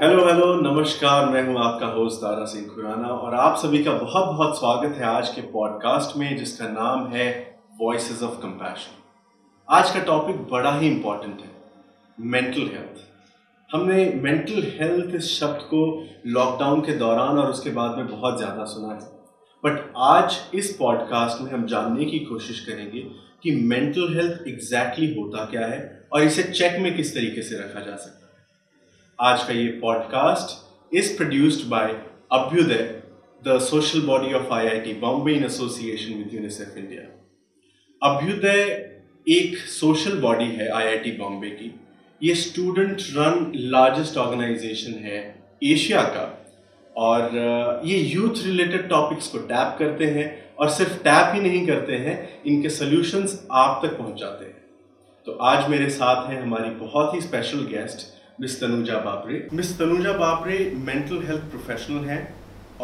Hello hello नमस्कार, मैं हूँ आपका होस्ट तारा सिंह खुराना और आप सभी का बहुत बहुत स्वागत है आज के पॉडकास्ट में, जिसका नाम है वॉइस ऑफ़ कंपैशन आज का टॉपिक बड़ा ही इंपॉर्टेंट है मेंटल हेल्थ हमने मेंटल हेल्थ इस शब्द को लॉकडाउन के दौरान और उसके बाद में बहुत ज़्यादा सुना है। बट आज इस पॉडकास्ट में हम जानने की कोशिश करेंगे कि मेंटल हेल्थ एग्जैक्टली होता क्या है और इसे चेक में किस तरीके से रखा जा सकता है। आज का ये podcast is produced by Abhyuday the social body of IIT Bombay in association with UNICEF India Abhyuday एक सोशल बॉडी है आईआईटी बॉम्बे की। ये स्टूडेंट रन लार्जेस्ट ऑर्गेनाइजेशन है एशिया का। और ये यूथ रिलेटेड टॉपिक्स को टैप करते हैं और सिर्फ़ टैप ही नहीं करते हैं, इनके सॉल्यूशंस आप तक पहुंचाते हैं। तो आज मेरे साथ हैं हमारी बहुत ही special guest miss Tanuja Bapre miss Tanuja Bapre mental health professional हैं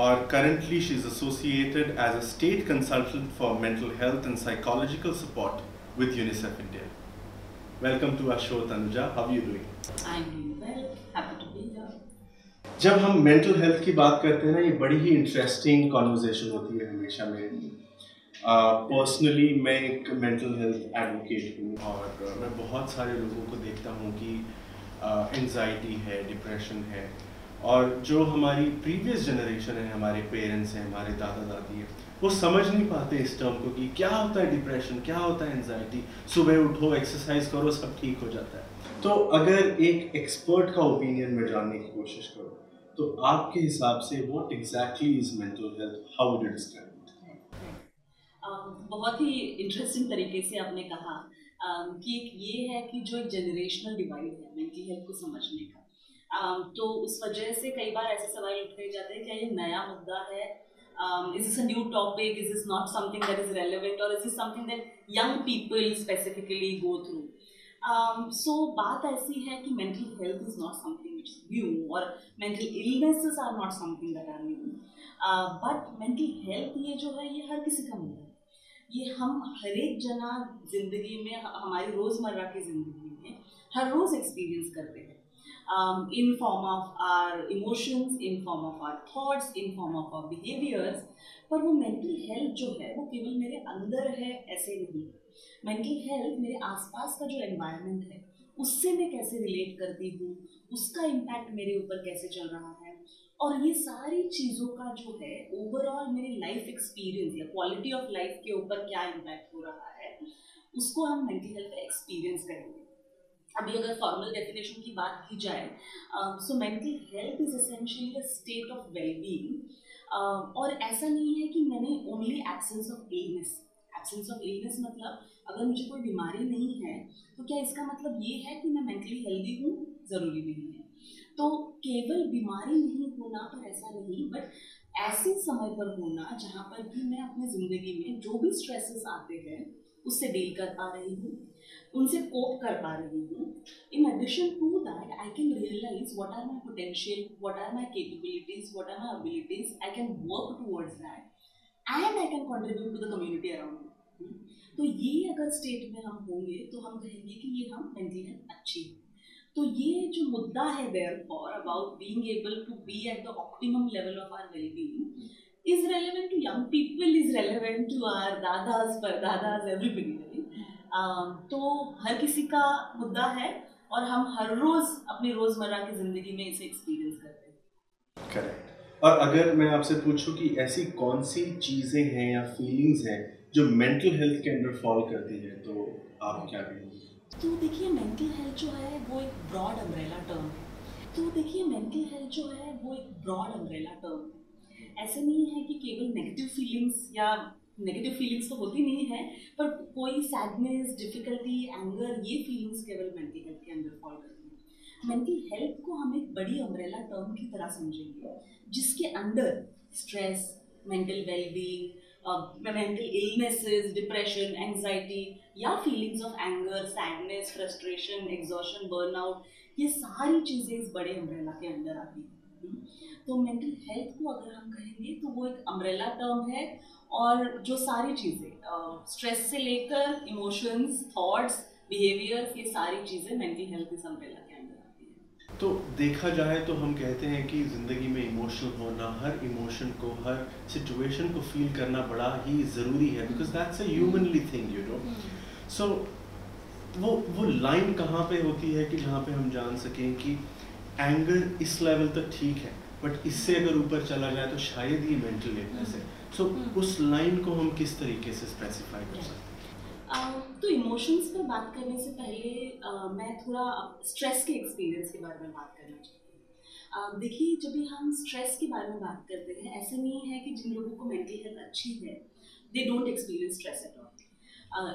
और currently she is associated as a state consultant for mental health and psychological support with UNICEF India welcome to अशो Tanuja how are you doing I am well happy to be here जब हम mental health की बात करते हैं ना ये बड़ी ही इंटरेस्टिंग कन्वर्सेशन होती है हमेशा में पर्सनली uh, मैं एक मेंटल हेल्थ एडवोकेट हूँ और uh, मैं बहुत सारे लोगों को देखता हूँ कि एनजाइटी है डिप्रेशन है। और जो हमारी प्रीवियस जनरेशन है, हमारे पेरेंट्स हैं, हमारे दादा दादी हैं, वो समझ नहीं पाते इस टर्म को कि क्या होता है डिप्रेशन क्या होता है एनजाइटी सुबह उठो एक्सरसाइज करो, सब ठीक हो जाता है। तो अगर एक एक्सपर्ट का ओपिनियन में जानने की कोशिश करो तो आपके हिसाब से what exactly is mental health how you describe बहुत ही इंटरेस्टिंग तरीके से आपने कहा। Um, कि एक ये है कि जो एक जनरेशनल डिवाइड है मेंटल हेल्थ को समझने का। Um, तो उस वजह से कई बार ऐसे सवाल उठाए जाते हैं क्या ये नया मुद्दा है। Is this a new topic is this not something that is relevant और is is something that young people specifically go through so बात ऐसी है कि mental health is not something which is new और mental illnesses are not something that are new but mental health ये जो है ये हर किसी का मुद्दा है। ये हम हर एक जना ज़िंदगी में, हमारी रोज़मर्रा की ज़िंदगी में हर रोज़ एक्सपीरियंस करते हैं। In form of our emotions in form of our thoughts in form of our behaviours पर वो मेंटल हेल्थ जो है, वो केवल मेरे अंदर है, ऐसे नहीं मेंटल हेल्थ मेरे आसपास का जो एनवायरनमेंट है, उससे मैं कैसे रिलेट करती हूँ, उसका इम्पैक्ट मेरे ऊपर कैसे चल रहा है और ये सारी चीज़ों का जो है ओवरऑल मेरे लाइफ एक्सपीरियंस या क्वालिटी ऑफ़ लाइफ के ऊपर क्या इम्पैक्ट हो रहा है, उसको हम मेंटल हेल्थ एक्सपीरियंस करेंगे। अभी अगर फॉर्मल डेफिनेशन की बात की जाए so mental health is essentially a state of wellbeing और ऐसा नहीं है कि मैंने only absence of illness absence of illness मतलब अगर मुझे कोई बीमारी नहीं है तो क्या इसका मतलब ये है कि मैं मेंटली हेल्दी हूँ? ज़रूरी नहीं है। तो केवल बीमारी नहीं होना पर ऐसा नहीं बट ऐसे समय पर होना जहाँ पर भी मैं अपनी ज़िंदगी में जो भी स्ट्रेसेस आते हैं, उससे डील कर पा रही हूँ, उनसे कोप कर पा रही हूँ। In addition to that I can realize what are my potential what are my capabilities what are my abilities I can work towards that and I can contribute to the community around तो ये अगर state में हम होंगे तो हम कहेंगे कि ये हम मेंटली हेल्थ अच्छी है। तो ये जो मुद्दा है there for about being able to be at the optimum level of our wellbeing is relevant to young people is relevant to our dadas परदादास everybody um, तो हर किसी का मुद्दा है और हम हर रोज अपनी रोज़मर्रा की ज़िंदगी में इसे एक्सपीरियंस करते हैं। करेक्ट और अगर मैं आपसे पूछूँ कि ऐसी कौन सी चीज़ें हैं या फीलिंग्स हैं जो मेंटल हेल्थ के अंदर फॉल करती है तो आप क्या कहेंगे? तो देखिए मेंटल हेल्थ जो है, वो एक ब्रॉड अम्ब्रेला टर्म है। तो देखिए मेंटल हेल्थ जो है, वो एक ब्रॉड अम्ब्रेला टर्म है। ऐसे नहीं है कि केवल नेगेटिव फीलिंग्स या नेगेटिव फीलिंग्स तो होती नहीं है, पर कोई सैडनेस डिफिकल्टी एंगर ये फीलिंग्स केवल मेंटल हेल्थ के अंदर फॉल करती हैं। मेंटल हेल्थ को हम एक बड़ी अम्ब्रेला टर्म की तरह समझेंगे, जिसके अंदर stress mental wellbeing mental illnesses depression anxiety या feelings of anger sadness frustration exhaustion burnout ये सारी चीज़ें इस बड़े अम्ब्रेला के अंदर आती हैं। तो मेंटल हेल्थ को अगर हम कहेंगे तो वो एक अम्ब्रेला टर्म है और जो सारी चीज़ें स्ट्रेस से लेकर इमोशंस थॉट्स बिहेवियर्स ये सारी चीज़ें मेंटल हेल्थ इस अम्ब्रेला के अंदर आती हैं। तो देखा जाए तो हम कहते हैं कि ज़िंदगी में इमोशनल होना हर इमोशन को हर सिचुएशन को फील करना बड़ा ही ज़रूरी है because that's a humanly thing you know so so, वो वो लाइन कहाँ पे होती है कि जहाँ पे हम जान सकें कि एंगर इस लेवल तक ठीक है बट इससे अगर ऊपर चला जाए तो शायद ये मेंटल इलनेस है। So so, hmm. उस लाइन को हम किस तरीके से स्पेसिफाई कर सकते हैं? तो इमोशंस पर बात करने से पहले uh, मैं थोड़ा स्ट्रेस के एक्सपीरियंस के बारे में बात करना चाहती हूँ। देखिए जब भी हम स्ट्रेस के बारे में बात करते हैं ऐसा नहीं है कि जिन लोगों को मेंटल हेल्थ अच्छी है they don't experience stress at all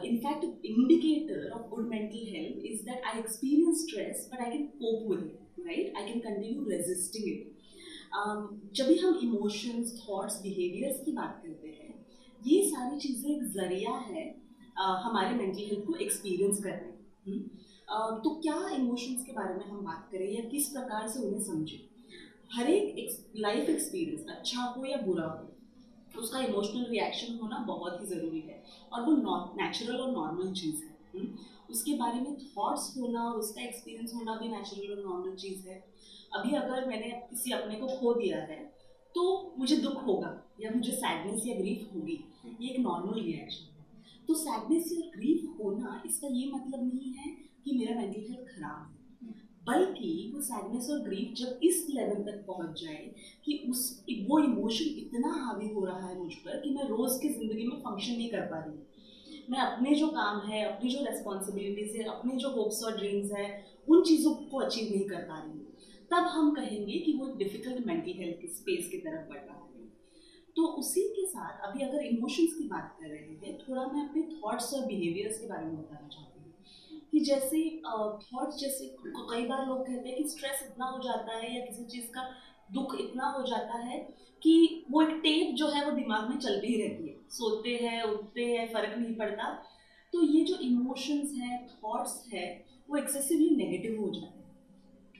in fact an indicator of good mental health is that i experience stress but i can cope with it right? I can continue resisting it. Um, जब भी हम emotions thoughts behaviours की बात करते हैं ये सारी चीज़ें एक ज़रिया है हमारे मेंटल हेल्थ को एक्सपीरियंस करने। हम्म। तो क्या इमोशंस के बारे में हम बात करें या किस प्रकार से उन्हें समझें? हर एक लाइफ एक्सपीरियंस अच्छा हो या बुरा हो उसका इमोशनल रिएक्शन होना बहुत ही ज़रूरी है। और वो नेचुरल और नॉर्मल चीज़ है हम्म। उसके बारे में थॉट्स होना और उसका एक्सपीरियंस होना भी नेचुरल और नॉर्मल चीज़ है। अभी अगर मैंने किसी अपने को खो दिया है तो मुझे दुख होगा या मुझे सैडनेस या ग्रीफ होगी। ये एक नॉर्मल रिएक्शन है। तो सैडनेस या ग्रीफ होना इसका ये मतलब नहीं है कि मेरा मेंटल हेल्थ खराब है। बल्कि वो सैडनेस और ग्रीफ जब इस लेवल तक पहुँच जाए कि उस, वो इमोशन इतना हावी हो रहा है मुझ पर कि मैं रोज़ की ज़िंदगी में फ़ंक्शन नहीं कर पा रही मैं अपने जो काम है, अपनी जो रेस्पॉन्सिबिलिटीज़ है, अपने जो होप्स और ड्रीम्स है, उन चीज़ों को अचीव नहीं कर पा रही तब हम कहेंगे कि वो डिफ़िकल्ट मेंटल हेल्थ की स्पेस की तरफ़ बढ़ रहा है। तो उसी के साथ अभी अगर इमोशंस की बात कर रहे हैं, थोड़ा मैं अपने थॉट्स और बिहेवियर्स के बारे में बताना चाहती हूँ कि जैसे थॉट्स जैसे कई बार लोग कहते हैं कि स्ट्रेस इतना हो जाता है या किसी चीज़ का दुख इतना हो जाता है कि वो एक टेप जो है वो दिमाग में चलती ही रहती है। सोते हैं, उठते हैं, फ़र्क नहीं पड़ता। तो ये जो इमोशंस हैं थॉट्स है, वो एक्सेसिवली नेगेटिव हो जाते हैं।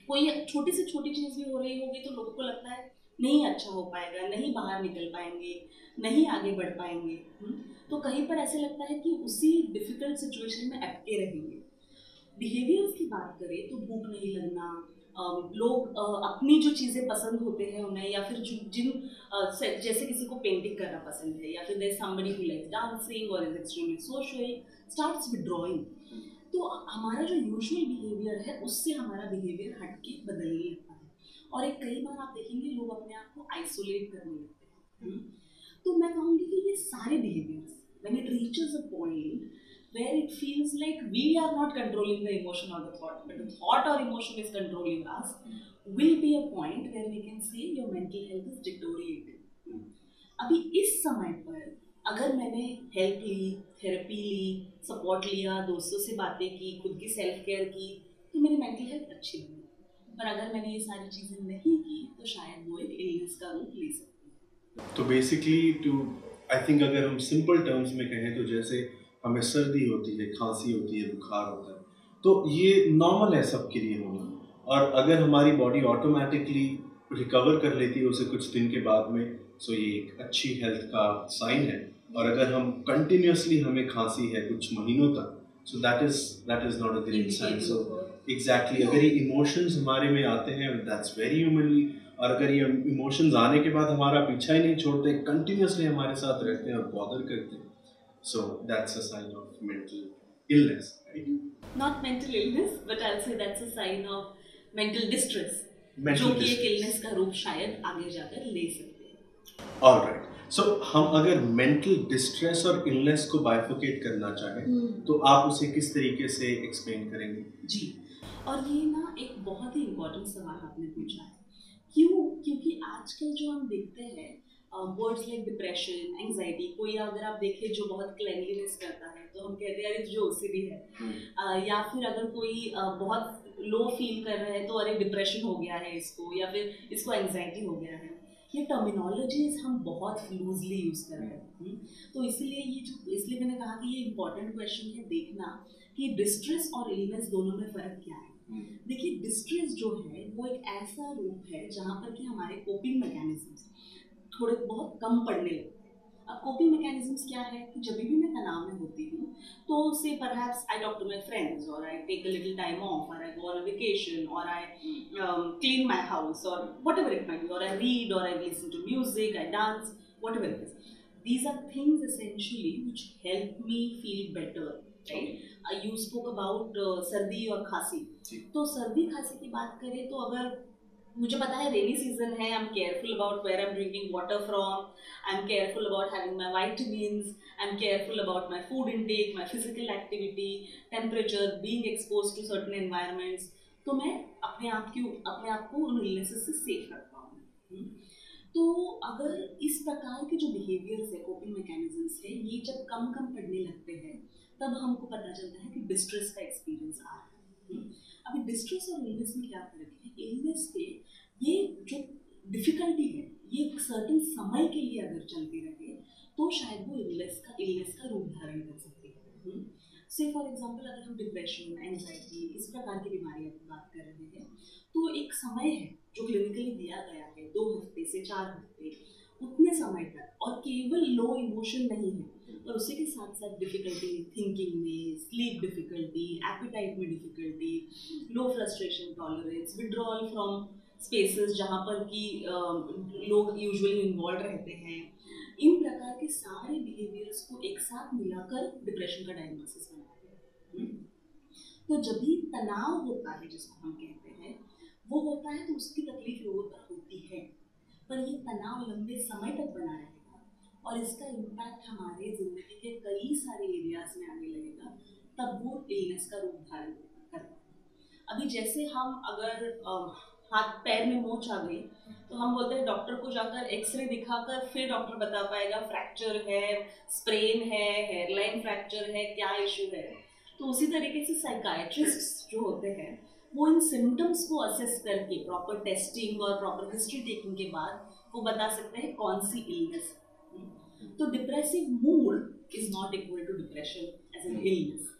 कोई छोटी से छोटी चीज़ भी हो रही होगी तो लोगों को लगता है, नहीं अच्छा हो पाएगा, नहीं बाहर निकल पाएँगे, नहीं आगे बढ़ पाएँगे। हम्म? तो कहीं पर ऐसे लगता है कि उसी डिफ़िकल्ट सिचुएशन में अटके रहेंगे। बिहेवियर्स की बात करें तो भूख नहीं लगना लोग अपनी जो चीज़ें पसंद होते हैं उन्हें या फिर जिन जैसे किसी को पेंटिंग करना पसंद है या फिर देर हु लाइक्स डांसिंग और is extremely social starts withdrawing तो हमारा जो यूजुअल बिहेवियर है, उससे हमारा बिहेवियर हटके बदलने लगता है। और एक कई बार आप देखेंगे, लोग अपने आप को आइसोलेट करने लगते हैं। हम्म। तो मैं कहूँगी कि ये सारे behaviours it reaches a point where it feels like we are not controlling the emotion or the thought, but the thought or emotion is controlling us, will be a point where we can say your mental health is deteriorating. अभी इस समय पर अगर मैंने help ली therapy ली support लिया दोस्तों से बातें की खुद की सेल्फ केयर की तो मेरी मेंटल हेल्थ अच्छी हुई पर अगर मैंने ये सारी चीज़ें नहीं की तो शायद वो एक इलनेस का रूप ले सकती है तो बेसिकली टू आई थिंक अगर हम सिंपल टर्म्स में कहें तो जैसे हमें सर्दी होती है खांसी होती है बुखार होता है। तो ये नॉर्मल है सबके लिए होना। और अगर हमारी बॉडी ऑटोमेटिकली रिकवर कर लेती है उसे कुछ दिन के बाद में सो ये एक अच्छी हेल्थ का साइन है। और अगर हम कंटिन्यूसली हमें खांसी है कुछ महीनों तक so that is that is not a great sign so exactly अगर ये इमोशंस हमारे में आते हैं दैट्स वेरी ह्यूमनली और अगर ये इमोशंस आने के बाद हमारा पीछा ही नहीं छोड़ते कंटिन्यूसली हमारे साथ रहते हैं और बॉदर करते हैं। So that's a sign of mental illness right not mental illness but I say that's a sign of mental distress जो कि एक इलनेस का रूप शायद आगे जाकर ले सकते हैं। ऑलराइट सो so, हम अगर मेंटल डिस्ट्रेस और इलनेस को बाइफोकेट करना चाहें hmm. तो आप उसे किस तरीके से एक्सप्लेन करेंगे? जी। और ये ना एक बहुत ही इम्पोर्टेंट सवाल आपने पूछा है। क्यों? क्योंकि आजकल जो हम देखते हैं वर्ड्स लाइक डिप्रेशन एंगजाइटी कोई अगर आप देखें जो बहुत क्लैनलीनेस करता है तो हम कहते हैं अरे जो उसे भी है। uh, या फिर अगर कोई uh, बहुत लो फील कर रहा है तो अरे डिप्रेशन हो गया है इसको या फिर इसको एंगजाइटी हो गया है। ये टर्मिनोलॉजीज हम बहुत लूजली यूज़ कर रहे हैं। हम्म। तो इसलिए ये जो इसलिए मैंने कहा कि ये इंपॉर्टेंट क्वेश्चन है देखना कि डिस्ट्रेस और इलनेस दोनों में फ़र्क क्या है। देखिए डिस्ट्रेस जो है वो एक ऐसा रूप है जहाँ पर कि हमारे कोपिंग मैकेनिज्म थोड़े बहुत कम पड़ने लगते। हैं अब कोपिंग मैकेनिज्म्स क्या है कि जब भी मैं तनाव में होती हूँ तो say perhaps I talk to my friends और I take a little time off और आई गो ऑन वेकेशन और आई क्लीन माई हाउस और whatever it may be और आई रीड और I listen to music I dance whatever it is these are things essentially which help me feel better right you spoke about सर्दी और खांसी। तो सर्दी खांसी की बात करें तो अगर मुझे पता है रेनी सीज़न है I am careful about where I am drinking water from I am careful about having my vitamins I am careful about my food intake my physical activity temperature being expose to certain environments तो मैं अपने आप की अपने आप को उन illnesses से सेफ़ रखता हूँ हम्म। तो अगर इस प्रकार के जो बिहेवियर्स है कोपिंग मैकेनिज्म्स है, ये जब कम कम पड़ने लगते हैं, तब हमको पता चलता है कि डिस्ट्रेस का एक्सपीरियंस आ रहा है हम्म। अभी डिस्ट्रेस और इलनेस में क्या फ़र्क है इलनेस पे ये जो डिफिकल्टी है, ये एक सर्टन समय के लिए अगर चलती रहे तो शायद वो इलनेस का इलनेस का रूप धारण कर सकती है। से फॉर एग्ज़ाम्पल अगर हम डिप्रेशन एंगजाइटी इस प्रकार की बीमारियों की बात कर रहे हैं तो एक समय है जो क्लिनिकली दिया गया है, दो हफ़्ते से चार हफ़्ते। उतने समय तक, और केवल लो इमोशन नहीं है और उसी के साथ साथ डिफिकल्टी थिंकिंग में स्लीप डिफिकल्टी एपिटाइट में difficulty low frustration tolerance withdrawal from spaces जहाँ पर कि लोग यूजुअली इन्वॉल्व रहते हैं। इन प्रकार के सारे बिहेवियर्स को एक साथ मिलाकर डिप्रेशन का डायग्नोसिस बनाते हैं। हम्म। तो जब भी तनाव होता है, जिसको हम कहते हैं, वो होता है तो उसकी तकलीफ़ लोगों पर होती है। पर ये तनाव लंबे समय तक बना रहेगा और इसका इम्पैक्ट हमारे ज़िंदगी के कई सारे एरियाज़ में आने लगेगा, तब वो इलनेस का रूप धारण करता अभी जैसे हम अगर हाथ पैर में मोच आ गई तो हम बोलते हैं डॉक्टर को जाकर एक्सरे दिखाकर फिर डॉक्टर बता पाएगा फ्रैक्चर है स्प्रेन है हेयरलाइन फ्रैक्चर है, क्या इशू है। तो उसी तरीके से साइकाइट्रिस्ट जो होते हैं वो इन सिम्टम्स को असेस करके प्रॉपर टेस्टिंग और प्रॉपर हिस्ट्री टेकिंग के बाद वो बता सकते हैं कौन सी इलनेस तो depressive mood is not equal to depression as an illness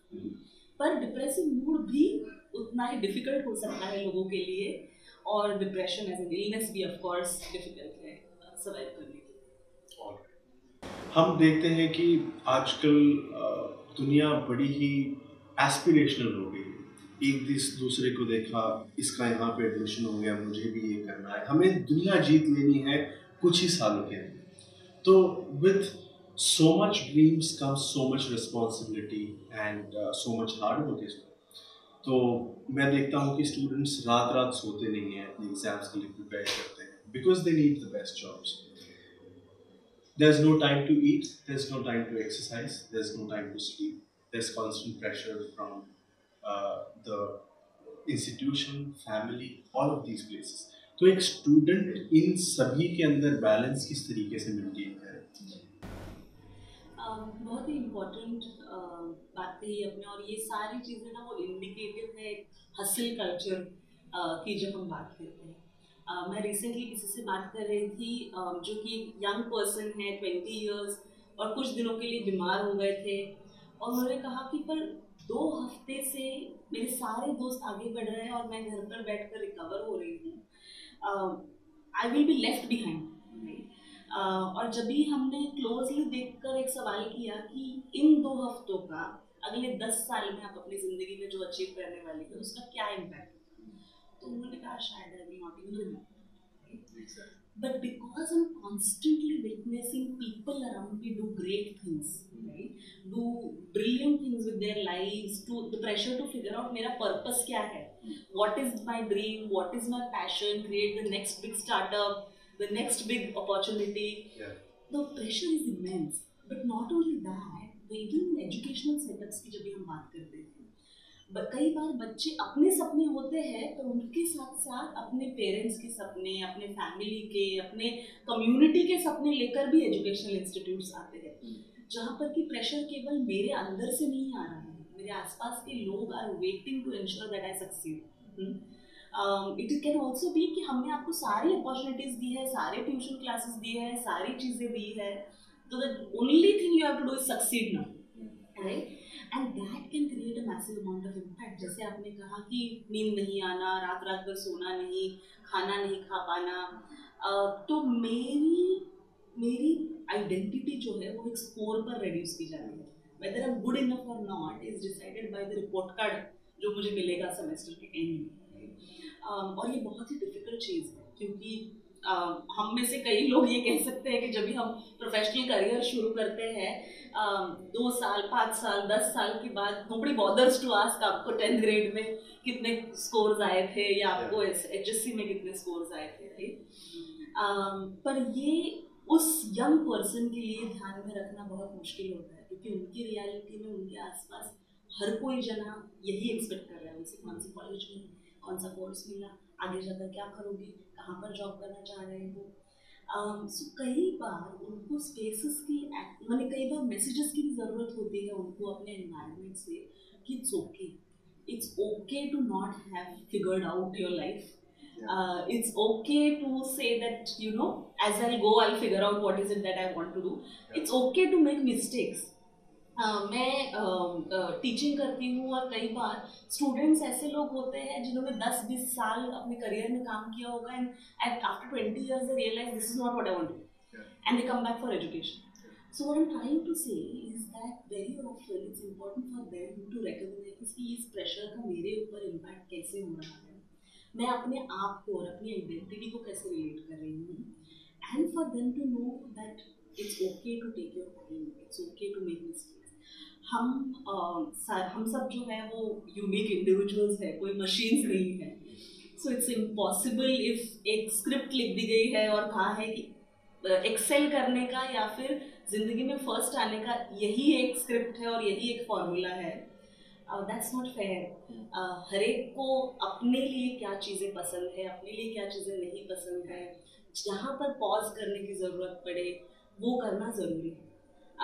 पर डिप्रेसिव मूड भी उतना ही डिफ़िकल्ट हो सकता है लोगों के लिए और डिप्रेशन एज एन इलनेस भी ऑफ़ कोर्स डिफ़िकल्ट है सर्वाइव करने के हम देखते हैं कि आजकल दुनिया बड़ी ही एस्पिरेशनल हो गई एक दिस दूसरे को देखा इसका यहाँ पे एडमिशन हो गया मुझे भी ये करना है। हमें दुनिया जीत लेनी है कुछ ही सालों के अंदर तो with so much dreams come so much responsibility and so much hard work is तो मैं देखता हूँ कि स्टूडेंट्स रात रात सोते नहीं हैं अपने एग्ज़ाम्स के लिए प्रिपेयर करते हैं because they need the best jobs there's no time to eat there's no time to exercise there's no time to sleep there's constant pressure from uh, the institution family all of these places. तो एक student in सभी के अंदर balance किस तरीके से maintain करे? बहुत ही इम्पोर्टेंट बात कही अपने और ये सारी चीज़ें ना वो इंडिकेटिव है हसल कल्चर की जब हम बात करते हैं। Uh, मैं रिसेंटली किसी से बात कर रही थी uh, जो कि यंग पर्सन है ट्वेंटी इयर्स और कुछ दिनों के लिए बीमार हो गए थे और उन्होंने कहा कि पर दो हफ़्ते से मेरे सारे दोस्त आगे बढ़ रहे हैं और मैं घर पर बैठ कर रिकवर हो रही हूँ। I will be left behind और जब भी हमने क्लोजली देखकर एक सवाल किया कि इन दो हफ्तों का अगले दस साल में आप अपनी ज़िंदगी में जो अचीव करने वाले है, उसका क्या इम्पैक्ट तो उन्होंने कहा, शायद I will not even but because I'm constantly witnessing people around me do great things, right? Do brilliant things with their lives, to the pressure to figure out मेरा purpose क्या है, what is my dream, what is my passion, create the next big startup, the next big opportunity. Yeah. The pressure is immense. But not only that, even educational setups की जब भी हम बात करते हैं कई बार बच्चे अपने सपने होते हैं तो उनके साथ साथ अपने पेरेंट्स के सपने अपने फैमिली के अपने कम्युनिटी के सपने लेकर भी एजुकेशनल इंस्टीट्यूट्स आते हैं। हम्म। जहाँ पर कि प्रेशर केवल मेरे अंदर से नहीं आ रहा है मेरे आसपास के लोग are waiting to ensure that I succeed it can also be कि हमने आपको सारी अपॉर्चुनिटीज़ दी है सारे ट्यूशन क्लासेस दिए हैं सारी चीज़ें दी है तो the only thing you have to do is succeed now right and that can create a massive amount of impact जैसे आपने कहा कि नींद नहीं आना रात रात भर सोना नहीं, खाना नहीं खा पाना तो मेरी मेरी आइडेंटिटी जो है वो एक स्कोर पर रेड्यूस की जा रही है। Whether I am good enough और not is decided by the report card जो मुझे मिलेगा सेमेस्टर के एंड में। और ये बहुत ही डिफ़िकल्ट चीज़ है, क्योंकि uh, हम में से कई लोग ये कह सकते हैं कि जब भी हम प्रोफेशनल करियर शुरू करते हैं um, दो साल पाँच साल दस साल के बाद नोबडी बॉदर्स टू आस्क आपको टेंथ ग्रेड में कितने स्कोर्स आए थे या आपको एच एस सी में कितने स्कोर्स आए थे राइट पर ये उस यंग पर्सन के लिए ध्यान में रखना बहुत मुश्किल होता है क्योंकि उनकी रियलिटी में उनके आसपास हर कोई जना यही एक्सपेक्ट कर रहा है उनसे कौन सी कॉलेज में कौन सा कोर्स मिला। आगे जाकर क्या करोगे? कहाँ पर जॉब करना चाह रहे हो? सो um, कई बार उनको स्पेसिस की मैंने कई बार मैसेजेस की भी ज़रूरत होती है उनको अपने एनवायरनमेंट से कि it's okay it's okay to not have figured out your life uh, it's okay to say that you know as i'll go i'll figure out what is it that i want to do. Yeah. it's okay to make mistakes. मैं teaching करती हूँ और कई बार students ऐसे लोग होते हैं जिन्होंने 10-20 साल अपने करियर में काम किया होगा and at after twenty years they realise this is not what I want and they come back for education So what I'm trying to say is that very often it's important for them to recognize कि इस pressure का मेरे ऊपर impact कैसे हो रहा है। मैं अपने आप को और अपनी आइडेंटिटी को कैसे रिलेट कर रही हूँ? And for them to know that it's okay to take your time it's okay to make mistake हम हम सब जो है वो यूनिक इंडिविजुअल्स है, कोई मशीन्स नहीं है। सो इट्स इम्पॉसिबल इफ़ एक स्क्रिप्ट लिख दी गई है और कहा है कि एक्सेल करने का या फिर ज़िंदगी में फ़र्स्ट आने का यही एक स्क्रिप्ट है और यही एक फॉर्मूला है। दैट्स नॉट फेयर हर एक को अपने लिए क्या चीज़ें पसंद है, अपने लिए क्या चीज़ें नहीं पसंद है, जहाँ पर पॉज करने की ज़रूरत पड़े, वो करना ज़रूरी है।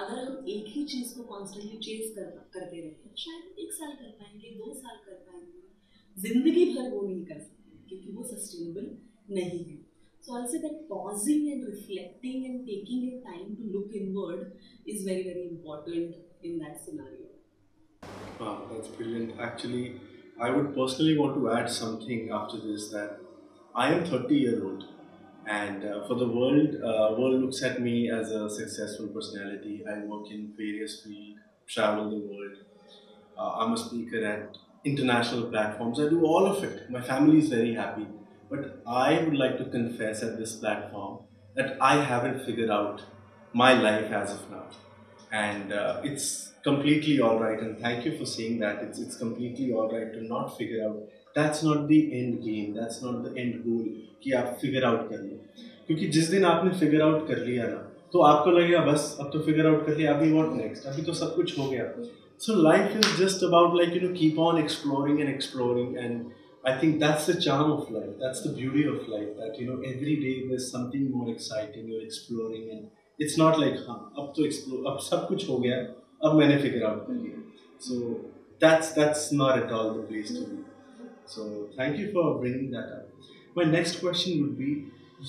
अगर हम एक ही चीज़ को कॉन्स्टेंटली चेज कर करते रहते हैं शायद एक साल कर पाएँगे दो साल कर पाएँगे। ज़िंदगी भर वो नहीं कर सकते क्योंकि वो सस्टेनेबल नहीं है। So I say that pausing and reflecting and taking your time to look inward is very very important in that scenario Wow, that's brilliant. Actually, I would personally want to add something after this that I am 30 year old. And uh, for the world uh, world looks at me as a successful personality. I work in various fields travel the world. Uh, i'm a speaker at international platforms. I do all of it. My family is very happy. But i would like to confess at this platform that i haven't figured out my life as of now. And uh, it's completely all right and thank you for saying that. It's, it's completely all right to not figure out that's not the end game that's not the end goal कि आप figure out कर लो। क्योंकि जिस दिन आपने figure out कर लिया ना तो आपको लगेगा, बस, अब तो फिगर आउट कर लिया, अभी वॉट नेक्स्ट अभी तो सब कुछ हो गया। So life is just about like you know keep on exploring and exploring and I think that's the charm of life that's the beauty of life that you know every day is something more exciting you're exploring and it's not like हाँ अब तो explore अब सब कुछ हो गया, अब मैंने फिगर आउट कर लिया। So that's that's not at all the place to be So, thank you for bringing that up. My next question would be,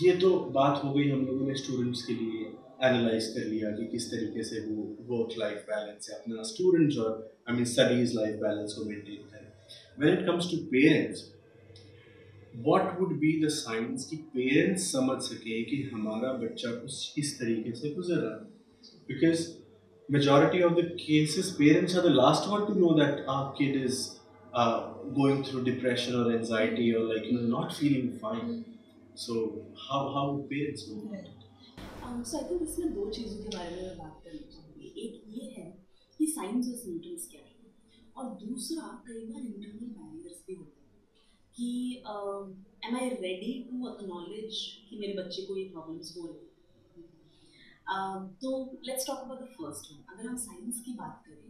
ये तो बात हो गई हम लोगों ने स्टूडेंट्स के लिए एनालाइज कर लिया कि किस तरीके से वो वर्क लाइफ बैलेंस है, अपना स्टूडेंट्स और I mean studies life balance को मेंटेन करें when it comes to parents what would be the signs कि पेरेंट्स समझ सके कि हमारा बच्चा कुछ इस तरीके से गुजर रहा है because majority of the cases, parents are the last one to know that our kid is uh, going through depression or anxiety or like you know not feeling fine. So how how parents know that um, so I think इसमें दो चीज़ों के बारे में बात करना चाहूँगी। एक ये है कि साइंस और सिम्टम्स क्या है? और दूसरा कई बार इंटरनल बैरियर्स भी होते हैं कि am I ready to acknowledge कि मेरे बच्चे को ये प्रॉब्लम्स हो रही हैं? तो let's talk about the first one अगर हम साइंस की बात करें um,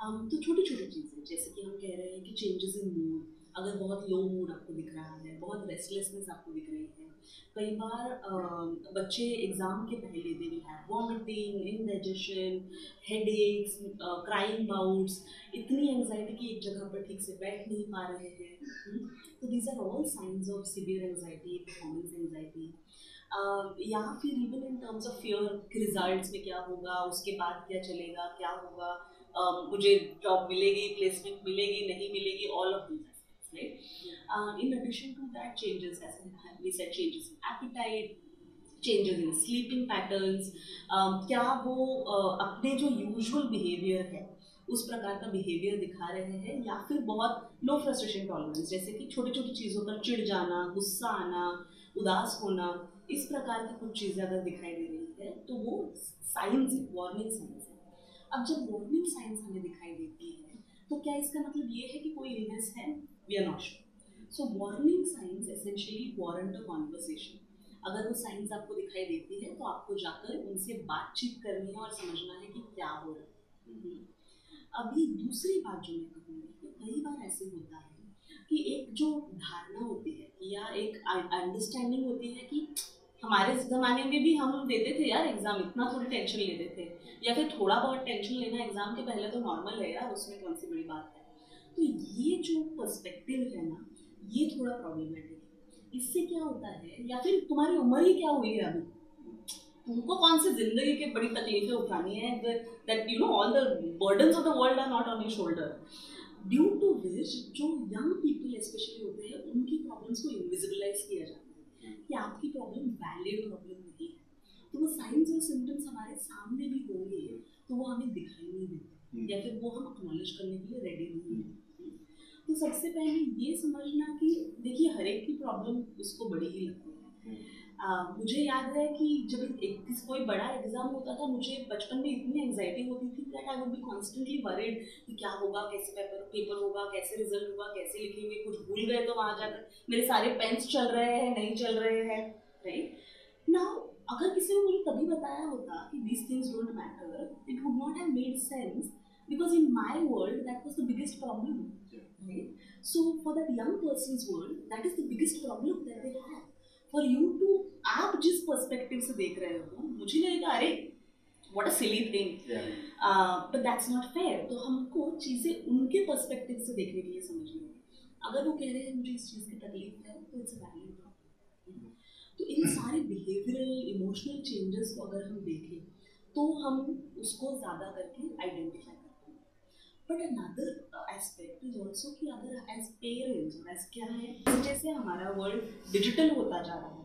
तो छोटी छोटी चीज़ें जैसे कि हम कह रहे हैं कि चेंजेस इन मूड अगर बहुत लो मूड आपको दिख रहा है बहुत रेस्टलेसनेस आपको दिख रही है कई बार uh, बच्चे एग्ज़ाम के पहले दिन है vomiting indigestion headaches crying bouts इतनी एंगजाइटी कि एक जगह पर ठीक से बैठ नहीं पा रहे हैं। हम्म, तो these are all signs of severe anxiety performance anxiety या फिर even in terms of fear results में क्या होगा उसके बाद क्या चलेगा क्या होगा मुझे जॉब मिलेगी प्लेसमेंट मिलेगी नहीं मिलेगी all of these addition to that, changes as we said, changes in appetite, changes in sleeping patterns क्या वो uh, अपने जो यूजुअल बिहेवियर है उस प्रकार का बिहेवियर दिखा रहे हैं या फिर बहुत लो फ्रस्ट्रेशन टॉलरेंस जैसे कि छोटी छोटी चीज़ों पर चिढ़ जाना गुस्सा आना उदास होना इस प्रकार की कुछ चीज़ें अगर दिखाई दे रही है तो वो साइंस वार्निंग साइंस अब जब वार्निंग साइंस हमें दिखाई देती है तो क्या इसका मतलब ये है कि कोई इलनेस है? We are not sure so warning signs essentially warrant a conversation अगर वो साइंस आपको दिखाई देती है तो आपको जाकर उनसे बातचीत करनी है और समझना है कि क्या हो रहा है। हम्म। अभी दूसरी बात जो मैं कहूँगी कि कई बार ऐसे होता है कि एक जो धारणा होती है या एक अंडरस्टैंडिंग होती है कि हमारे ज़माने में भी हम देते थे यार एग्ज़ाम इतना थोड़ी टेंशन लेते थे। या फिर थोड़ा बहुत टेंशन लेना एग्ज़ाम के पहले तो नॉर्मल है यार, उसमें कौन सी बड़ी बात है? तो ये जो पर्सपेक्टिव है ना, ये थोड़ा प्रॉब्लमेटिक है। इससे क्या होता है, या फिर तुम्हारी उम्र ही क्या हुई है अभी? तुमको कौन सी ज़िंदगी की बड़ी तकलीफें उठानी है? That you know all the burdens of the world are not on your shoulder due to which जो यंग पीपल स्पेशली होते हैं, उनकी प्रॉब्लम्स को इनविजिबलाइज किया जाता है। कि आपकी प्रॉब्लम वैलिड प्रॉब्लम नहीं है। तो वो साइंस और सिम्टम्स हमारे सामने भी होंगे तो वो हमें दिखाई नहीं देते। हम्म। या फिर वो हम अक्नॉलेज करने के लिए रेडी नहीं है तो सबसे पहले ये समझना कि देखिए हर एक की प्रॉब्लम उसको बड़ी ही लगती है। मुझे याद है कि जब एक कोई बड़ा एग्ज़ाम होता था, मुझे बचपन में इतनी एंजाइटी होती थी that I would be constantly worried कि क्या होगा, कैसे पेपर पेपर होगा, कैसे रिज़ल्ट होगा, कैसे लिखेंगे, कुछ भूल गए तो वहाँ जाकर मेरे सारे पेन्स चल रहे हैं, नहीं चल रहे हैं राइट नाउ अगर किसी ने मुझे तभी बताया होता कि this things don't matter it would not have made sense because in my world that was the biggest problem, right? So, for that young person's world, that is the biggest problem that they have for you to आप जिस perspective से देख रहे हो मुझे लगेगा अरे what a silly thing but that's not fair तो हमको चीज़ें उनके पर्सपेक्टिव से देखने के लिए समझनी है अगर वो कह रहे हैं मुझे इस चीज़ की तकलीफ़ है तो इट्स वैल्यू तो इन सारे बिहेवियरल इमोशनल चेंजेस को अगर हम देखें तो हम उसको ज़्यादा करके identify but another aspect is also कि अगर एज पेरेंट्स और एज क्या है? जैसे हमारा वर्ल्ड डिजिटल होता जा रहा है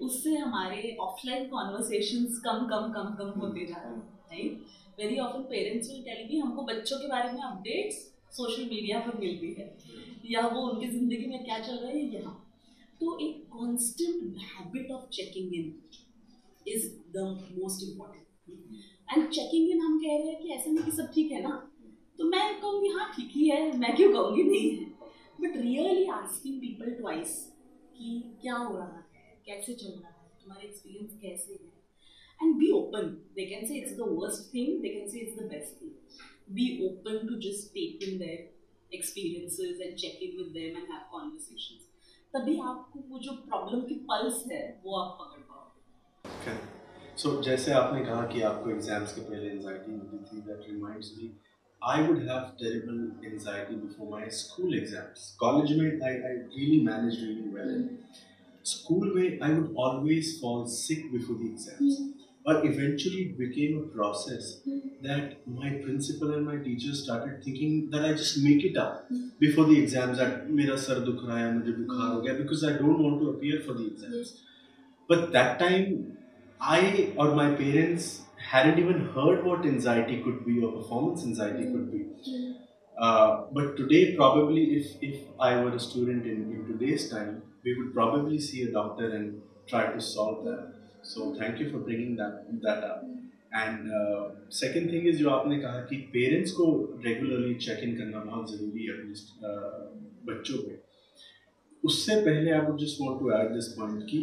उससे हमारे ऑफलाइन कॉन्वर्सेशंस कम कम कम कम होते जा रहे हैं right very often parents will tell कि हमको बच्चों के बारे में अपडेट्स सोशल मीडिया पर मिलती है। या वो उनकी ज़िंदगी में क्या चल रहा है? यहाँ। तो एक constant habit of checking in is the most important and checking in हम कह रहे हैं कि ऐसा नहीं कि सब ठीक है ना? हाँ मैं क्यों कहूँगी? नहीं है। But really asking people twice कि क्या हो रहा है कैसे चल रहा है तुम्हारा एक्सपीरियंस कैसे है? And be open they can say it's the worst thing they can say it's the best thing be open to just take in their experiences and check in with them and have conversations तभी आपको वो जो problem की pulse है वो आप पकड़ पाओगे। सो so, जैसे आपने कहा कि आपको एग्ज़ाम्स के पहले एंजाइटी होती थी that reminds me I would have terrible anxiety before my school exams. College में I, I really managed really well. Mm. School में I would always fall sick before the exams. Mm. But eventually it became a process mm. that my principal and my teachers started thinking that I just make it up mm. before the exams that मेरा सर दुख रहा है मुझे बुखार हो गया because I don't want to appear for the exams. But that time I or my parents hadn't even heard what anxiety could be or performance anxiety could be. Uh, but today, probably, if, if I were a student in, in today's time, we would probably see a doctor and try to solve that. So, thank you for bringing that, that up. And second thing is जो आपने कहा कि parents को regularly check in करना बहुत ज़रूरी है अपने बच्चों पे उससे पहले I would just want to add this point कि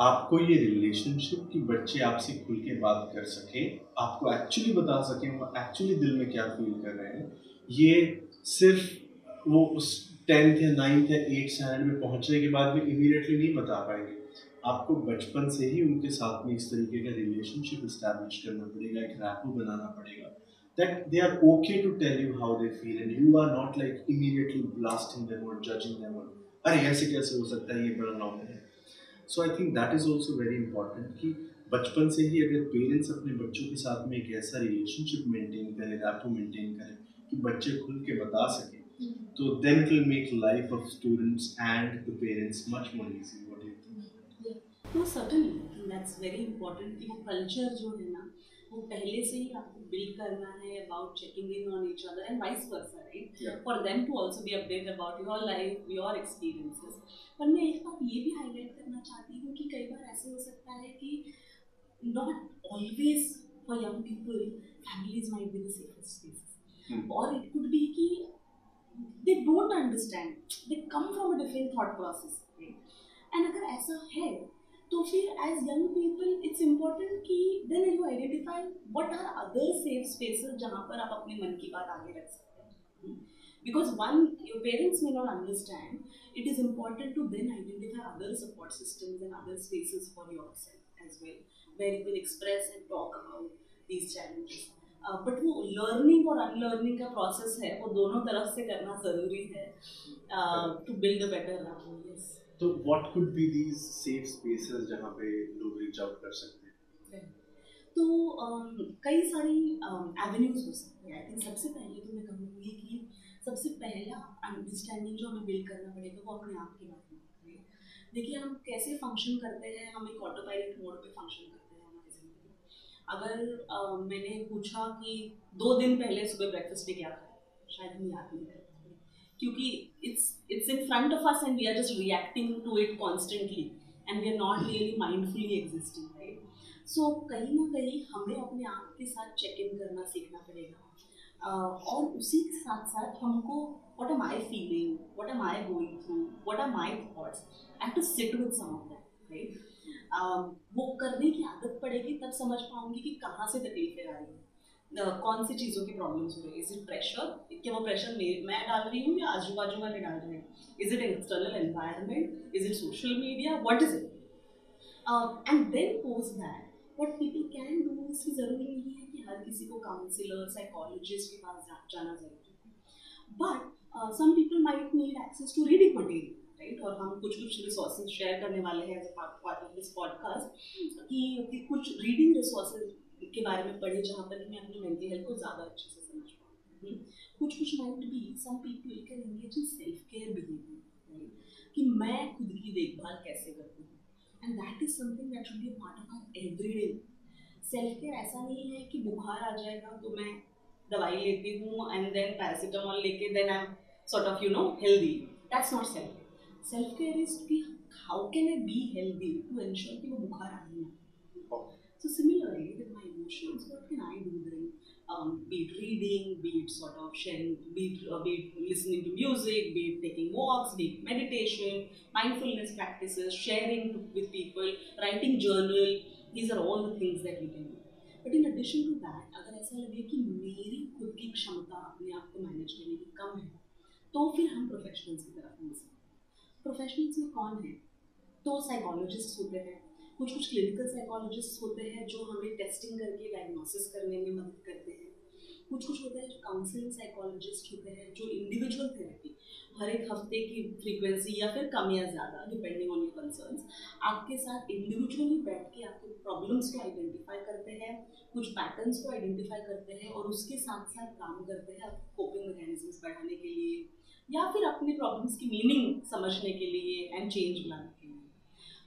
आपको ये रिलेशनशिप कि बच्चे आपसे खुल के बात कर सके, आपको एक्चुअली बता सकें वो एक्चुअली दिल में क्या फील कर रहे हैं। ये सिर्फ़ वो उस टेंथ या नाइन्थ या एट्थ स्टैंडर्ड में पहुँचने के बाद में इमीडिएटली नहीं बता पाएँगे। आपको बचपन से ही उनके साथ में इस तरीके का रिलेशनशिप इस्टेब्लिश करना पड़ेगा, एक रैपो बनाना पड़ेगा। That they are okay to tell you how they feel and you are not like immediately blasting them or judging them or, अरे, ऐसे कैसे हो सकता है? ये बड़ा नॉर्मल है। So I think that is also very important कि बचपन से ही अगर पेरेंट्स अपने बच्चों के साथ में एक ऐसा रिलेशनशिप मेंटेन करें रैपो मेंटेन करें कि बच्चे खुल के बता सकें तो then will make life of students and the parents much more easy what you think तो सर्टेनली दैट्स वेरी इंपॉर्टेंट कि वो कल्चर जो है ना वो पहले से ही आपको बिल्ड करना है about checking in on each other and vice versa right for them to also be update about your life your experiences पर मैं एक बात ये भी हाईलाइट करना चाहती हूँ कि कई बार ऐसे हो सकता है कि not always for young people families might be the safest spaces और इट कुड बी कि they don't understand they come from a different thought process and अगर ऐसा है तो फिर as young people it's important कि then you identify what are other safe spaces जहाँ पर आप अपने मन की बात आगे रख सकते हैं। Because when your parents may not understand it is important to then identify other support system and other spaces for yourself as well where you will express and talk about these challenges but वो learning और unlearning का process है, वो दोनों तरफ़ से करना ज़रूरी है to build a better life तो what could be these safe spaces जहाँ पे लोग रीच आउट कर सकते हैं? तो um, कई सारी एवेन्यूज um, हो सकती हैं। आई थिंक सबसे पहले तो मैं कहूँगी कि सबसे पहला अंडरस्टैंडिंग जो हमें बिल्ड करना पड़ेगा वो अपने आप के बारे में देखिए हम कैसे फ़ंक्शन करते हैं? हम एक ऑटो पायलट मोड पे फ़ंक्शन करते हैं हमारी ज़िंदगी अगर आ, मैंने पूछा कि दो दिन पहले सुबह ब्रेकफास्ट में क्या खाया? शायद हम याद नहीं करते क्योंकि it's it's in front of us and we are just reacting to it constantly and we are not really mindfully existing right so कहीं ना कहीं हमें अपने आप के साथ चेक इन करना सीखना पड़ेगा। uh, और उसी के साथ साथ हमको what am I feeling, what am I what are my thoughts. I have to sit with some of that, right? Um, वो करने की आदत पड़ेगी तब समझ पाऊँगी कि कहाँ से तकलीफें आ रही हैं। कौन सी चीज़ों की प्रॉब्लम्स हो रही है? इज़ इट प्रेशर क्या वो प्रेशर मैं डाल रही हूँ या आजू बाजू वाले डाल रहे हैं? Is it external environment is it social media what is it and then pose that what people can do इसकी ज़रूरी नहीं है कि हर किसी को काउंसिलर साइकोलॉजिस्ट के पास जाना ज़रूरी है। But some people might need access to reading material right और हम कुछ कुछ रिसोर्सेज शेयर करने वाले हैं पार्ट ऑफ़ दिस पॉडकास्ट कि कुछ रीडिंग रिसोर्सेज के बारे में पढ़े जहाँ पर मैं अपनी मेंटल हेल्थ को ज़्यादा अच्छे से समझ पाऊँ। कुछ कुछ माइंड भी some people can engage in self care behavior कि मैं खुद की देखभाल कैसे करती हूँ। And that is something that should be part of our everyday self care ऐसा नहीं है कि बुखार आ जाएगा तो मैं दवाई लेती हूँ एंड देन पैरासीटामोल लेके then I am sort of you know healthy that's not self care self care is कि how can I be healthy to ensure कि वो बुखार आ ही? ना So similarly with emotions, what can I do then? Um, be it reading, be it sort of sharing, be it, uh, be it listening to music, be it taking walks, be it meditation, mindfulness practices, sharing with people, writing journal. These are all the things that we can do. But in addition to that अगर ऐसा लगे कि मेरी खुद की क्षमता अपने आप को मैनेज करने की कम है तो फिर हम प्रोफेशनल्स की तरफ़ मुड़ सकते प्रोफेशनल्स में कौन है तो साइकोलॉजिस्ट होते हैं कुछ कुछ क्लिनिकल साइकोलॉजिस्ट होते हैं जो हमें टेस्टिंग करके डायग्नोसिस करने में मदद करते हैं। कुछ कुछ होते हैं जो काउंसलिंग साइकोलॉजिस्ट होते हैं जो इंडिविजुअल थेरेपी हर एक हफ़्ते की फ्रीक्वेंसी या फिर कम या ज़्यादा डिपेंडिंग ऑन योर कंसर्न्स आपके साथ इंडिविजुअली बैठ के आपके प्रॉब्लम्स को आइडेंटिफाई करते हैं, कुछ पैटर्न्स को आइडेंटिफाई करते हैं और उसके साथ साथ काम करते हैं आपको कोपिंग मैकेनिज्म बढ़ाने के लिए या फिर अपने प्रॉब्लम्स की मीनिंग समझने के लिए एंड चेंज लाने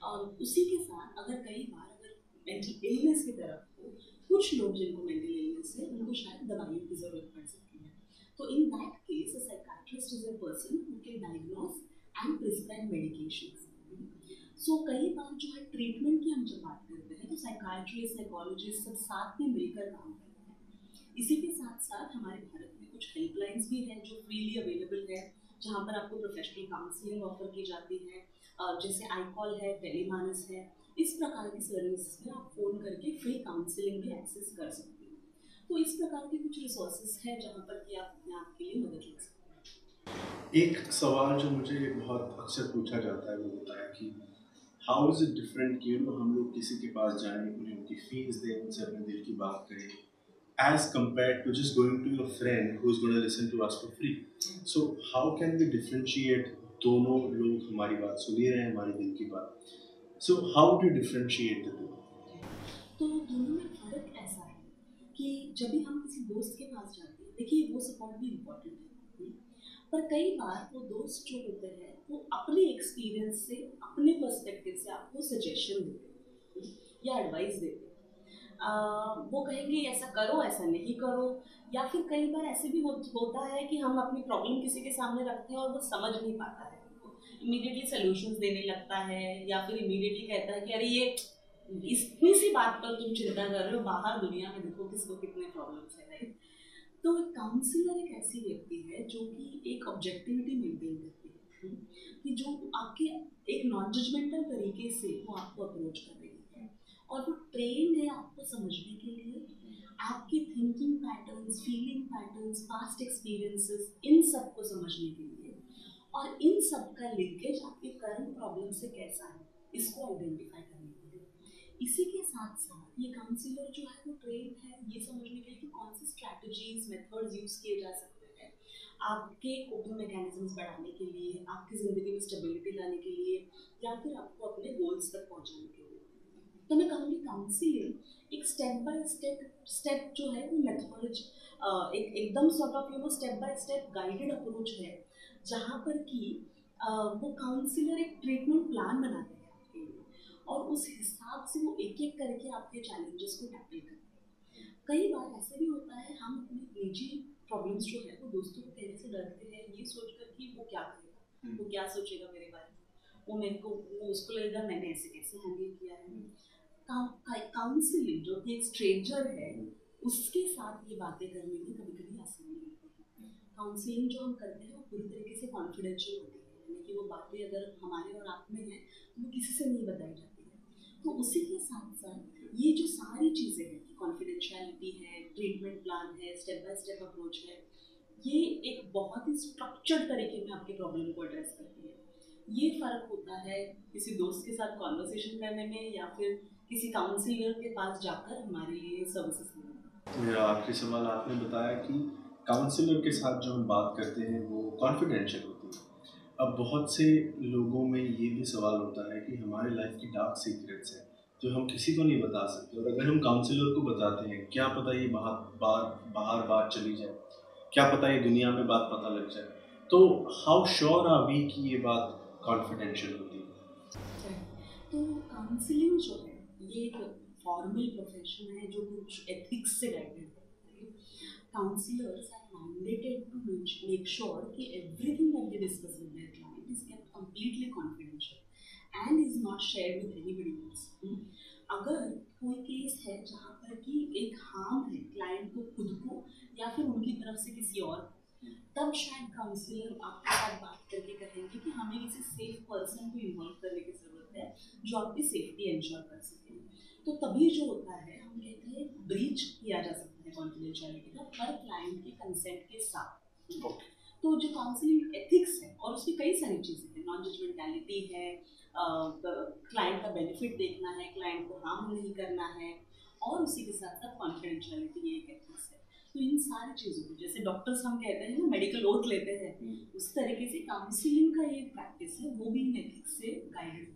और उसी के साथ अगर कई बार अगर मेंटल इलनेस की तरफ़ हो, कुछ लोग जिनको मेंटल इलनेस है, उनको शायद दवाइयों की ज़रूरत पड़ सकती है। तो in that case psychiatrist is a person who can diagnose and prescribe medications so कई बार जो है ट्रीटमेंट की हम जब बात करते हैं तो साइकाट्रिस्ट साइकोलॉजिस्ट सब साथ में मिलकर काम करते हैं। इसी के साथ साथ हमारे भारत में कुछ हेल्पलाइंस भी हैं जो फ्रीली अवेलेबल है, जहाँ पर आपको प्रोफेशनल काउंसलिंग ऑफ़र की जाती है। जैसे आईकॉल है टेलीमानस है इस प्रकार की सर्विस में आप फ़ोन करके फ्री काउंसलिंग भी एक्सेस कर सकते हैं। तो इस प्रकार के कुछ रिसोर्सेज हैं जहाँ पर कि आप अपने आप के लिए मदद ले सकते हैं। एक सवाल जो मुझे बहुत अक्सर पूछा जाता है वो होता है कि हाउ इज़ इट डिफरेंट कि नो हम लोग किसी के पास जाएँ उन्हें उनकी फ़ीस दें उनसे अपने दिल की बात करें as compare to just going to your friend who is going to listen to us for free so how can we differentiate दोनों लोग हमारी बात सुन ही रहे हैं, हमारे दिल की बात। So how to differentiate the तो दोनों में फ़र्क ऐसा है कि जब भी हम किसी दोस्त के पास जाते हैं, देखिए वो सपोर्ट भी इम्पोर्टेंट है पर कई बार वो दोस्त जो होते हैं, वो अपने एक्सपीरियंस से, अपने पर्सपेक्टिव से आपको सजेशन देते हैं या एडवाइस देते हैं। वो कहेंगे, ऐसा करो, ऐसा नहीं करो। या फिर कई बार ऐसे भी होता है कि हम अपनी प्रॉब्लम किसी के सामने रखते हैं और वो समझ नहीं पाता है। इमीडिएटली सोल्यूशन देने लगता है या फिर इमीडिएटली कहता है कि, अरे, ये इतनी सी बात पर तुम चिंता कर रहे हो, बाहर दुनिया में देखो किसको कितने प्रॉब्लम्स है राइट तो एक काउंसिलर एक ऐसी व्यक्ति है जो कि एक ऑब्जेक्टिविटी मेंटेन करती है। कि जो आपके एक नॉन जजमेंटल तरीके से वो आपको अप्रोच कर रही है। और वो ट्रेन है आपको समझने के लिए। आपकी thinking patterns feeling patterns past experiences इन सबको समझने के लिए। और इन सब का लिंकेज आपके करंट प्रॉब्लम से कैसा है, इसको आइडेंटिफाई करने के लिए। इसी के साथ साथ ये काउंसिलर जो है, वो ट्रेन है, ये समझने के लिए कि कौन सी स्ट्रैटेजीज मेथड्स यूज़ किए जा सकते आपके कोपिंग मैकेनिज्म्स बढ़ाने के लिए, आपकी ज़िंदगी में स्टेबिलिटी लाने के लिए, या फिर आपको अपने गोल्स तक पहुँचाने के लिए। तो मैं कहूँगी काउंसिलिंग एक स्टेप बाय स्टेप स्टेप जो है वो मेथोडोलॉजी एक एकदम sort of you know step by step guided approach है जहाँ पर कि वो काउंसिलर एक ट्रीटमेंट प्लान बनाते हैं आपके लिए और उस हिसाब से वो एक एक करके आपके चैलेंजेस को टैकल करते हैं कई बार ऐसे भी होता है हम अपने निजी प्रॉब्लम्स जो है वो दोस्तों को कहने से डरते हैं ये सोचकर कि वो क्या करेगा हम्म। वो क्या सोचेगा मेरे बारे में वो मेरे को वो उसको लगेगा मैंने ऐसे कैसे हैंडल किया है काउंसिलिंग जो कि एक स्ट्रेंजर है, उसके साथ ये बातें करने में कभी कभी आसानी होती। है काउंसलिंग जो हम करते हैं, वो पूरी तरीके से कॉन्फिडेंशियल होती है। यानी कि वो बातें अगर हमारे और आप में हैं तो वो किसी से नहीं बताई जाती है। तो उसी के साथ साथ ये जो सारी चीज़ें हैं कि कॉन्फिडेंशियलिटी है ट्रीटमेंट प्लान है स्टेप बाय स्टेप अप्रोच है, ये एक बहुत ही स्ट्रक्चर्ड तरीके में आपके प्रॉब्लम को एड्रेस करती है। ये फ़र्क होता है किसी दोस्त के साथ कॉन्वर्सेशन करने में या फिर किसी काउंसिलर के पास जाकर हमारे लिए सर्विसेज़ मेरा आखिरी सवाल आपने बताया कि काउंसिलर के साथ जो हम बात करते हैं वो कॉन्फिडेंशियल होती है। अब बहुत से लोगों में ये भी सवाल होता है कि हमारे लाइफ की डार्क सीक्रेट्स हैं जो हम किसी को नहीं बता सकते। और अगर हम काउंसलर को बताते हैं क्या पता ये बाहर बार बाहर बात चली जाए? क्या पता ये दुनिया में बात पता लग जाए? तो हाउ श्योर आर वी कि ये बात कॉन्फिडेंशियल होती है? तो काउंसलिंग जो है ये एक फॉर्मल प्रोफेशन है जो कुछ एथिक्स से related counsellors are mandated to make sure कि everything that they discuss with their client is kept completely confidential and is not shared with anybody else अगर कोई केस है जहाँ पर कि एक हार्म है क्लाइंट को, खुद को, या फिर उनकी तरफ़ से किसी और को तब शायद काउंसलर आपके साथ बात करके कहेंगे कि हमें किसी सेफ़ पर्सन को इन्वॉल्व करने की ज़रूरत है जो आपकी सेफ्टी इंश्योर कर सके। तो तभी जो होता है हम कहते हैं ब्रीच किया जा सकता है कॉन्फिडेंशियलिटी का हर क्लाइंट के कंसेंट के साथ। तो जो काउंसलिंग एथिक्स है और उसकी कई सारी चीज़ें हैं नॉन जजमेंटैलिटी है क्लाइंट का बेनिफिट देखना है क्लाइंट को हार्म नहीं करना है और उसी के साथ साथ कॉन्फिडेंशियलिटी एक एथिक्स है। तो इन सारी चीज़ों को जैसे डॉक्टर्स हम कहते हैं ना मेडिकल ओथ लेते हैं हम्म। उस तरीके से काउंसलिंग का ये प्रैक्टिस है वो भी इन से गाइडेड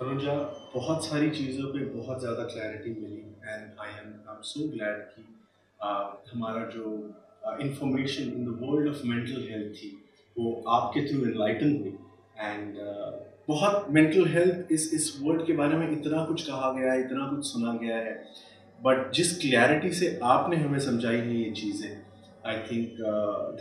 तनुजा बहुत सारी चीज़ों पे बहुत ज़्यादा clarity milli and I am I am so glad कि हमारा जो information in the world of mental health थी वो आपके थ्रू इनलाइटन हुई। एंड uh, बहुत मेंटल हेल्थ इस इस वर्ड के बारे में इतना कुछ कहा गया है इतना कुछ सुना गया है। बट जिस क्लैरिटी से आपने हमें समझाई है ये चीज़ें I think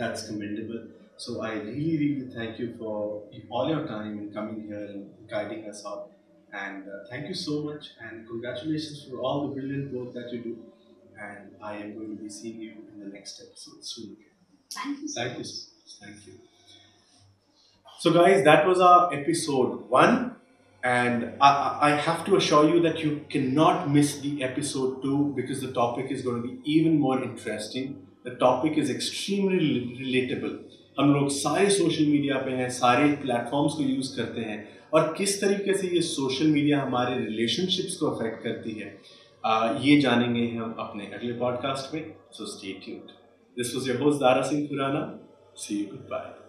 that's commendable So I really, really thank you for all your time in coming here and guiding us out. And uh, thank you so much, and congratulations for all the brilliant work that you do. And I am going to be seeing you in the next episode soon again. Thank you. Thank you so much. Thank you. So, guys, that was our episode one. And I, I have to assure you that you cannot miss the episode two because the topic is going to be even more interesting. The topic is extremely relatable. हम लोग सारे social media पे हैं सारे platforms को use करते हैं और किस तरीके से ये सोशल मीडिया हमारे रिलेशनशिप्स को अफेक्ट करती है आ, ये जानेंगे हम अपने अगले पॉडकास्ट में so stay tuned this was your host Dara Singh Khurana see you goodbye